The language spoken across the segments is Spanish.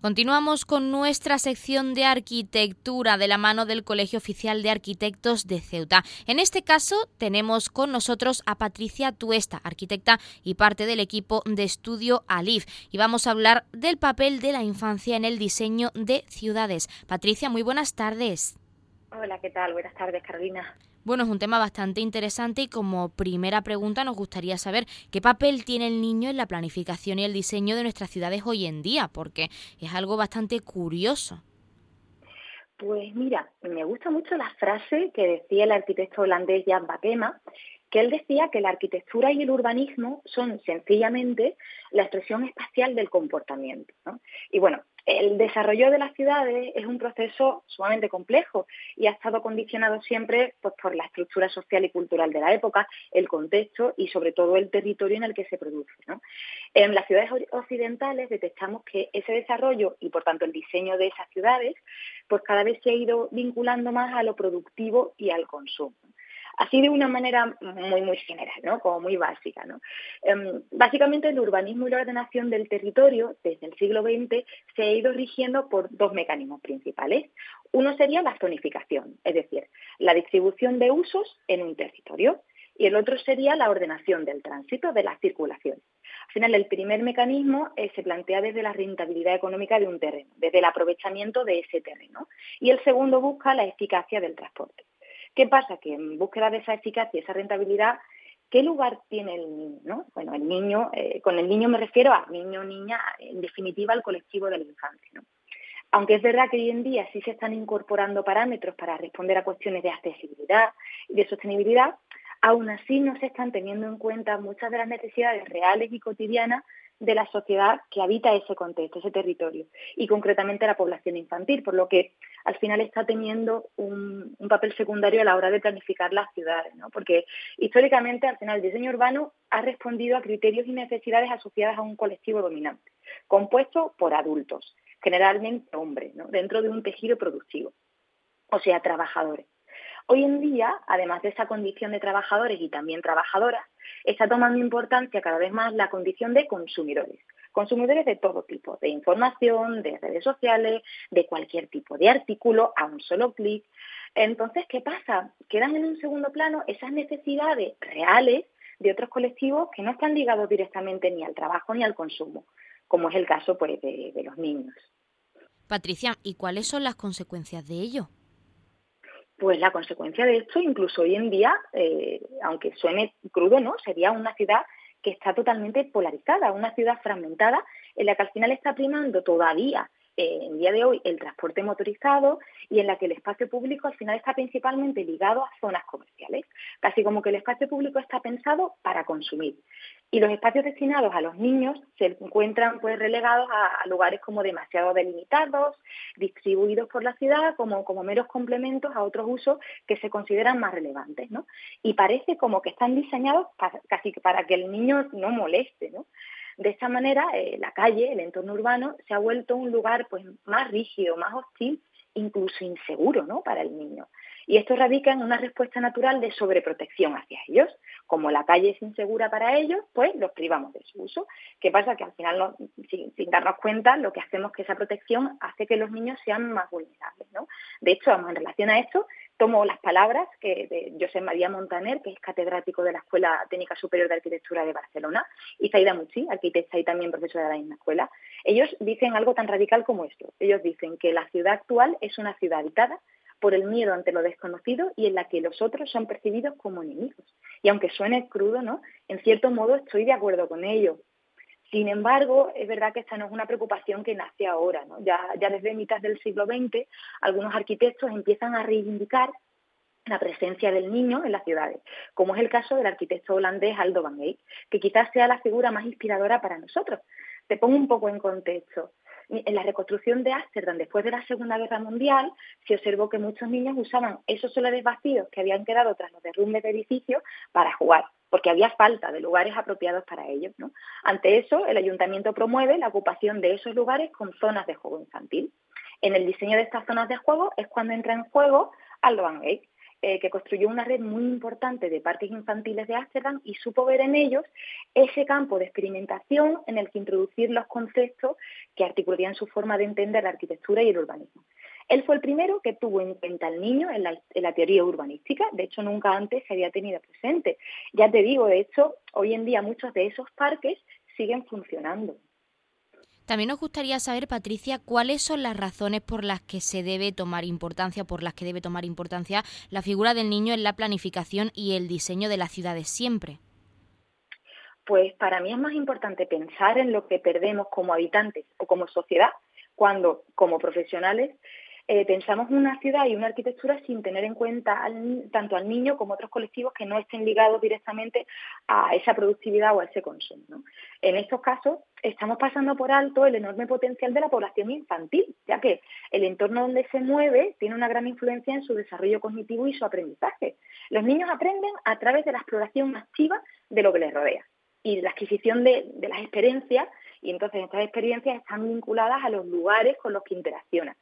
Continuamos con nuestra sección de arquitectura de la mano del Colegio Oficial de Arquitectos de Ceuta. En este caso tenemos con nosotros a Patricia Tuesta, arquitecta y parte del equipo de estudio ALIF. Y vamos a hablar del papel de la infancia en el diseño de ciudades. Patricia, muy buenas tardes. Hola, ¿qué tal? Buenas tardes, Carolina. Bueno, es un tema bastante interesante y como primera pregunta nos gustaría saber qué papel tiene el niño en la planificación y el diseño de nuestras ciudades hoy en día, porque es algo bastante curioso. Pues mira, me gusta mucho la frase que decía el arquitecto holandés Jan Bakema, que él decía que la arquitectura y el urbanismo son sencillamente la expresión espacial del comportamiento. Y bueno, el desarrollo de las ciudades es un proceso sumamente complejo y ha estado condicionado siempre pues, por la estructura social y cultural de la época, el contexto y sobre todo el territorio en el que se produce. En las ciudades occidentales detectamos que ese desarrollo y por tanto el diseño de esas ciudades pues cada vez se ha ido vinculando más a lo productivo y al consumo así de una manera muy, muy general, ¿no? Como muy básica, ¿no? Em, básicamente el urbanismo y la ordenación del territorio desde el siglo XX se ha ido rigiendo por dos mecanismos principales. Uno sería la zonificación, es decir, la distribución de usos en un territorio, y el otro sería la ordenación del tránsito, de la circulación. Al final, el primer mecanismo eh, se plantea desde la rentabilidad económica de un terreno, desde el aprovechamiento de ese terreno, y el segundo busca la eficacia del transporte. ¿Qué pasa? Que en búsqueda de esa eficacia esa rentabilidad, ¿qué lugar tiene el niño? Bueno, el niño, eh, con el niño me refiero a niño niña, en definitiva al colectivo de la infancia. Aunque es verdad que hoy en día sí se están incorporando parámetros para responder a cuestiones de accesibilidad y de sostenibilidad, aún así no se están teniendo en cuenta muchas de las necesidades reales y cotidianas de la sociedad que habita ese contexto, ese territorio, y concretamente la población infantil, por lo que al final está teniendo un, papel secundario a la hora de planificar las ciudades, ¿no? porque históricamente al final el diseño urbano ha respondido a criterios y necesidades asociadas a un colectivo dominante, compuesto por adultos, generalmente hombres, dentro de un tejido productivo, o sea, trabajadores. Hoy en día, además de esa condición de trabajadores y también trabajadoras, está tomando importancia cada vez más la condición de consumidores. Consumidores de todo tipo, de información, de redes sociales, de cualquier tipo de artículo, a un solo clic. Entonces, ¿qué pasa? Quedan en un segundo plano esas necesidades reales de otros colectivos que no están ligados directamente ni al trabajo ni al consumo, como es el caso pues, de, de los niños. Patricia, ¿y cuáles son las consecuencias de ello? Pues la consecuencia de esto, incluso hoy en día, eh, aunque suene crudo, ¿no? Sería una ciudad que está totalmente polarizada, una ciudad fragmentada en la que al final está primando todavía eh, en día de hoy el transporte motorizado y en la que el espacio público al final está principalmente ligado a zonas comerciales, casi como que el espacio público está pensado para consumir. Y los espacios destinados a los niños se encuentran pues relegados a, lugares como demasiado delimitados, distribuidos por la ciudad como, como meros complementos a otros usos que se consideran más relevantes, ¿no? Y parece como que están diseñados casi para que el niño no moleste, ¿no? De esta manera, eh, la calle, el entorno urbano, se ha vuelto un lugar pues, más rígido, más hostil, incluso inseguro ¿no? para el niño. Y esto radica en una respuesta natural de sobreprotección hacia ellos. Como la calle es insegura para ellos, pues los privamos de su uso. ¿Qué pasa? Que al final, sin, darnos cuenta, lo que hacemos es que esa protección hace que los niños sean más vulnerables. ¿no? De hecho, en relación a esto, tomo las palabras que de José María Montaner, que es catedrático de la Escuela Técnica Superior de Arquitectura de Barcelona, y Zaida Muchi, arquitecta y también profesora de la misma escuela. Ellos dicen algo tan radical como esto. Ellos dicen que la ciudad actual es una ciudad habitada por el miedo ante lo desconocido y en la que los otros son percibidos como enemigos. Y aunque suene crudo, ¿no? En cierto modo estoy de acuerdo con ello. Sin embargo, es verdad que esta no es una preocupación que nace ahora. Ya, ya desde mitad del siglo XX, algunos arquitectos empiezan a reivindicar la presencia del niño en las ciudades, como es el caso del arquitecto holandés Aldo van Eyck, que quizás sea la figura más inspiradora para nosotros. Te pongo un poco en contexto. En la reconstrucción de Ámsterdam después de la Segunda Guerra Mundial, se observó que muchos niños usaban esos solares vacíos que habían quedado tras los derrumbes de edificios para jugar porque había falta de lugares apropiados para ellos. Ante eso, el ayuntamiento promueve la ocupación de esos lugares con zonas de juego infantil. En el diseño de estas zonas de juego es cuando entra en juego Aldo Van eh, que construyó una red muy importante de parques infantiles de Ámsterdam y supo ver en ellos ese campo de experimentación en el que introducir los conceptos que articularían su forma de entender la arquitectura y el urbanismo. Él fue el primero que tuvo en cuenta al niño en la, teoría urbanística, de hecho nunca antes se había tenido presente. Ya te digo, de hecho, hoy en día muchos de esos parques siguen funcionando. También nos gustaría saber, Patricia, cuáles son las razones por las que se debe tomar importancia, por las que debe tomar importancia la figura del niño en la planificación y el diseño de las ciudades siempre. Pues para mí es más importante pensar en lo que perdemos como habitantes o como sociedad cuando, como profesionales, eh, pensamos una ciudad y una arquitectura sin tener en cuenta tanto al niño como otros colectivos que no estén ligados directamente a esa productividad o a ese consumo. En estos casos estamos pasando por alto el enorme potencial de la población infantil, ya que el entorno donde se mueve tiene una gran influencia en su desarrollo cognitivo y su aprendizaje. Los niños aprenden a través de la exploración activa de lo que les rodea y la adquisición de, de las experiencias y entonces estas experiencias están vinculadas a los lugares con los que interaccionan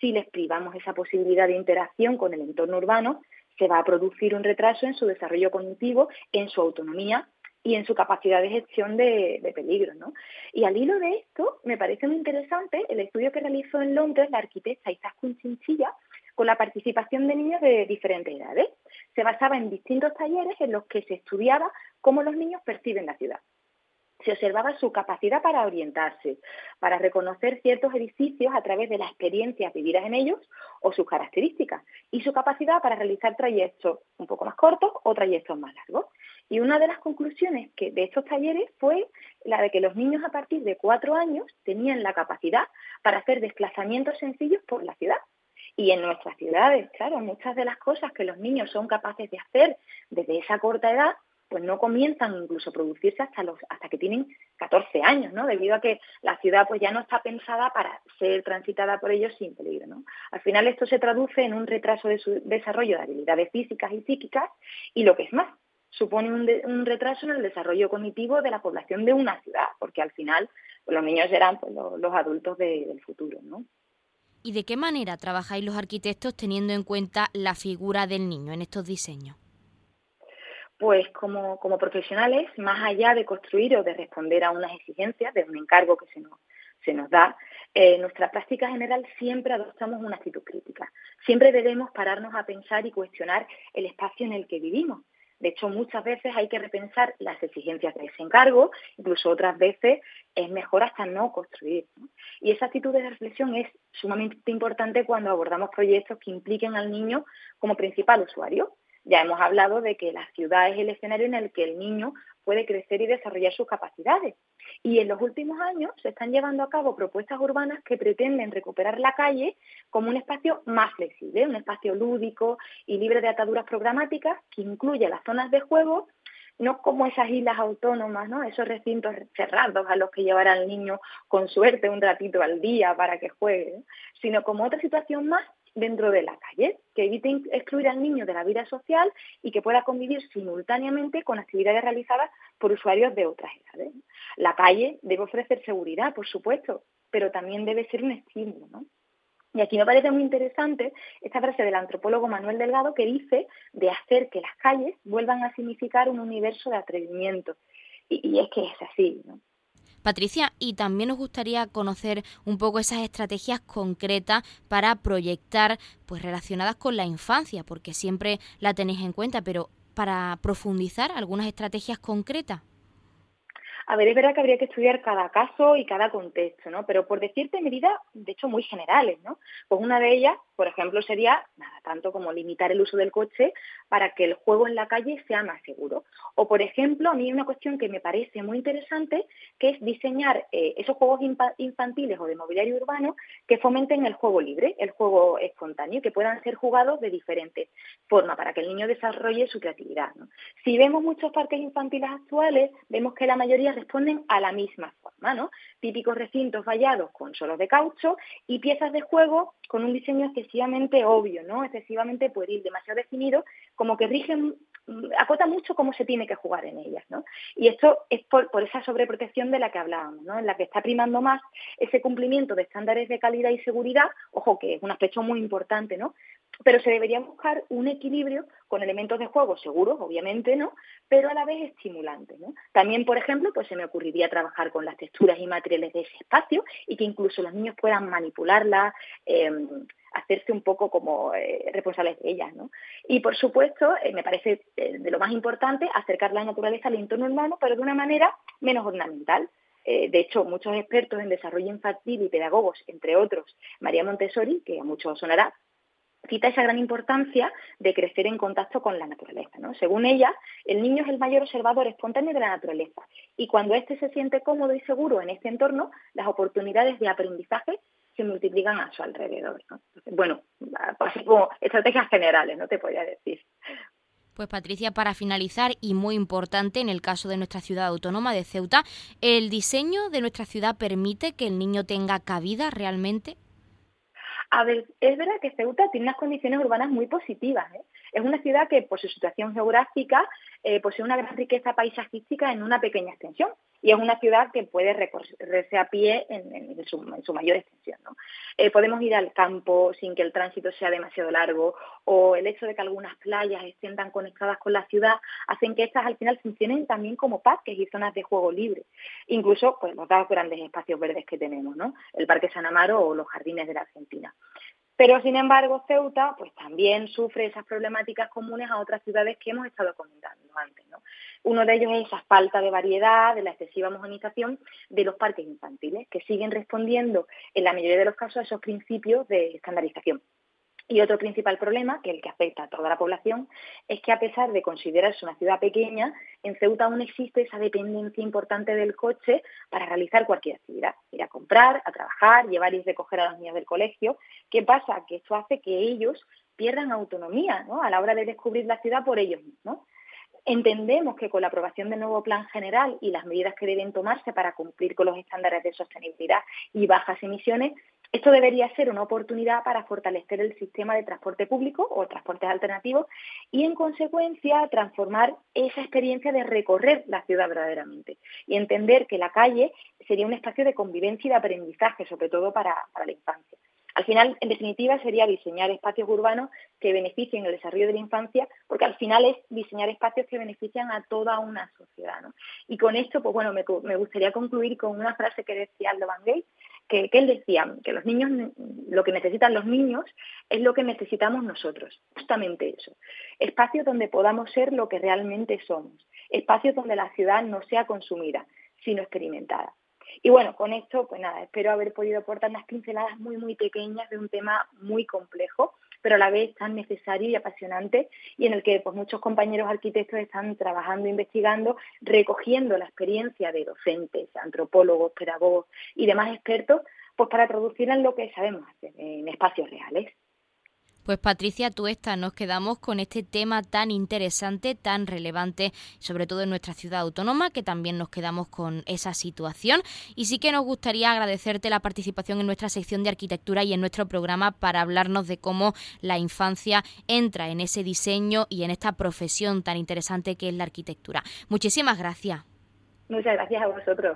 si les privamos esa posibilidad de interacción con el entorno urbano, se va a producir un retraso en su desarrollo cognitivo, en su autonomía y en su capacidad de gestión de, peligro. ¿no? Y al hilo de esto, me parece muy interesante el estudio que realizó en Londres la arquitecta Izaskun Chinchilla con la participación de niños de diferentes edades. Se basaba en distintos talleres en los que se estudiaba cómo los niños perciben la ciudad se observaba su capacidad para orientarse, para reconocer ciertos edificios a través de las experiencias vividas en ellos o sus características, y su capacidad para realizar trayectos un poco más cortos o trayectos más largos. Y una de las conclusiones que de estos talleres fue la de que los niños a partir de cuatro años tenían la capacidad para hacer desplazamientos sencillos por la ciudad. Y en nuestras ciudades, claro, muchas de las cosas que los niños son capaces de hacer desde esa corta edad pues no comienzan incluso a producirse hasta los hasta que tienen 14 años, ¿no? Debido a que la ciudad pues ya no está pensada para ser transitada por ellos sin peligro, ¿no? Al final esto se traduce en un retraso de su desarrollo de habilidades físicas y psíquicas y lo que es más, supone un, retraso en el desarrollo cognitivo de la población de una ciudad, porque al final pues, los niños serán pues, los, adultos del futuro, ¿no? ¿Y de qué manera trabajáis los arquitectos teniendo en cuenta la figura del niño en estos diseños? Pues como, profesionales, más allá de construir o de responder a unas exigencias, de un encargo que se nos, se nos da, en eh, nuestra práctica general siempre adoptamos una actitud crítica. Siempre debemos pararnos a pensar y cuestionar el espacio en el que vivimos. De hecho, muchas veces hay que repensar las exigencias de ese encargo, incluso otras veces es mejor hasta no construir. Y esa actitud de reflexión es sumamente importante cuando abordamos proyectos que impliquen al niño como principal usuario ya hemos hablado de que la ciudad es el escenario en el que el niño puede crecer y desarrollar sus capacidades. Y en los últimos años se están llevando a cabo propuestas urbanas que pretenden recuperar la calle como un espacio más flexible, un espacio lúdico y libre de ataduras programáticas que incluye las zonas de juego no como esas islas autónomas, ¿no? esos recintos cerrados a los que llevar al niño con suerte un ratito al día para que juegue, sino como otra situación más dentro de la calle, que evite excluir al niño de la vida social y que pueda convivir simultáneamente con actividades realizadas por usuarios de otras edades. La calle debe ofrecer seguridad, por supuesto, pero también debe ser un estímulo, ¿no? Y aquí me parece muy interesante esta frase del antropólogo Manuel Delgado que dice de hacer que las calles vuelvan a significar un universo de atrevimiento. Y, y es que es así, ¿no? Patricia, y también nos gustaría conocer un poco esas estrategias concretas para proyectar, pues relacionadas con la infancia, porque siempre la tenéis en cuenta, pero para profundizar algunas estrategias concretas. A ver, es verdad que habría que estudiar cada caso y cada contexto, ¿no? Pero por decirte medidas, de hecho, muy generales, ¿no? Pues una de ellas, por ejemplo, sería nada tanto como limitar el uso del coche para que el juego en la calle sea más seguro. O, por ejemplo, a mí una cuestión que me parece muy interesante, que es diseñar eh, esos juegos infantiles o de mobiliario urbano que fomenten el juego libre, el juego espontáneo, que puedan ser jugados de diferentes formas para que el niño desarrolle su creatividad. Si vemos muchos parques infantiles actuales, vemos que la mayoría responden a la misma forma, ¿no? Típicos recintos vallados con suelos de caucho y piezas de juego con un diseño excesivamente obvio, ¿no? Excesivamente pueril, demasiado definido, como que rigen, acota mucho cómo se tiene que jugar en ellas, ¿no? Y esto es por, esa sobreprotección de la que hablábamos, ¿no? En la que está primando más ese cumplimiento de estándares de calidad y seguridad, ojo que es un aspecto muy importante, ¿no? Pero se debería buscar un equilibrio con elementos de juego seguros, obviamente, ¿no? Pero a la vez estimulantes, ¿no? También, por ejemplo, pues se me ocurriría trabajar con las texturas y materiales de ese espacio y que incluso los niños puedan manipularlas, em, hacerse un poco como eh, responsables de ellas, ¿no? Y por supuesto, eh, me parece eh, de lo más importante acercar la naturaleza al entorno urbano, pero de una manera menos ornamental. de hecho, muchos expertos en desarrollo infantil y pedagogos, entre otros, María Montessori, que a muchos sonará, cita esa gran importancia de crecer en contacto con la naturaleza. ¿no? Según ella, el niño es el mayor observador espontáneo de la naturaleza y cuando éste se siente cómodo y seguro en este entorno, las oportunidades de aprendizaje se multiplican a su alrededor. bueno, así como estrategias generales, no te podría decir. Pues Patricia, para finalizar, y muy importante en el caso de nuestra ciudad autónoma de Ceuta, ¿el diseño de nuestra ciudad permite que el niño tenga cabida realmente? A ver, es verdad que Ceuta tiene unas condiciones urbanas muy positivas. ¿eh? Es una ciudad que, por su situación geográfica, eh, posee una gran riqueza paisajística en una pequeña extensión y es una ciudad que puede recorrerse a pie en, su, mayor extensión. Eh, podemos ir al campo sin que el tránsito sea demasiado largo o el hecho de que algunas playas estén tan conectadas con la ciudad hacen que estas al final funcionen también como parques y zonas de juego libre. Incluso pues, los dos grandes espacios verdes que tenemos, el Parque San Amaro o los jardines de la Argentina. Pero, sin embargo, Ceuta pues, también sufre esas problemáticas comunes a otras ciudades que hemos estado comentando antes. ¿no? Uno de ellos es esa falta de variedad, de la excesiva homogenización de los parques infantiles, que siguen respondiendo en la mayoría de los casos a esos principios de estandarización. Y otro principal problema, que es el que afecta a toda la población, es que a pesar de considerarse una ciudad pequeña, en Ceuta aún existe esa dependencia importante del coche para realizar cualquier actividad, ir a comprar, a trabajar, llevar y recoger a los niños del colegio. ¿Qué pasa? Que esto hace que ellos pierdan autonomía a la hora de descubrir la ciudad por ellos mismos. Entendemos que con la aprobación del nuevo plan general y las medidas que deben tomarse para cumplir con los estándares de sostenibilidad y bajas emisiones, esto debería ser una oportunidad para fortalecer el sistema de transporte público o transportes alternativos y, en consecuencia, transformar esa experiencia de recorrer la ciudad verdaderamente y entender que la calle sería un espacio de convivencia y de aprendizaje, sobre todo para, la infancia. Al final, en definitiva, sería diseñar espacios urbanos que beneficien el desarrollo de la infancia, porque al final es diseñar espacios que benefician a toda una sociedad. Y con esto, pues bueno, me, gustaría concluir con una frase que decía Aldo Van Que, él decía que los niños, lo que necesitan los niños es lo que necesitamos nosotros, justamente eso. Espacios donde podamos ser lo que realmente somos, espacios donde la ciudad no sea consumida, sino experimentada. Y bueno, con esto, pues nada, espero haber podido aportar unas pinceladas muy, muy pequeñas de un tema muy complejo, pero a la vez tan necesario y apasionante y en el que pues, muchos compañeros arquitectos están trabajando, investigando, recogiendo la experiencia de docentes, antropólogos, pedagogos y demás expertos, pues para traducirla en lo que sabemos hacer, en espacios reales. Pues Patricia Tuesta, nos quedamos con este tema tan interesante, tan relevante, sobre todo en nuestra ciudad autónoma, que también nos quedamos con esa situación. Y sí que nos gustaría agradecerte la participación en nuestra sección de arquitectura y en nuestro programa para hablarnos de cómo la infancia entra en ese diseño y en esta profesión tan interesante que es la arquitectura. Muchísimas gracias. Muchas gracias a vosotros.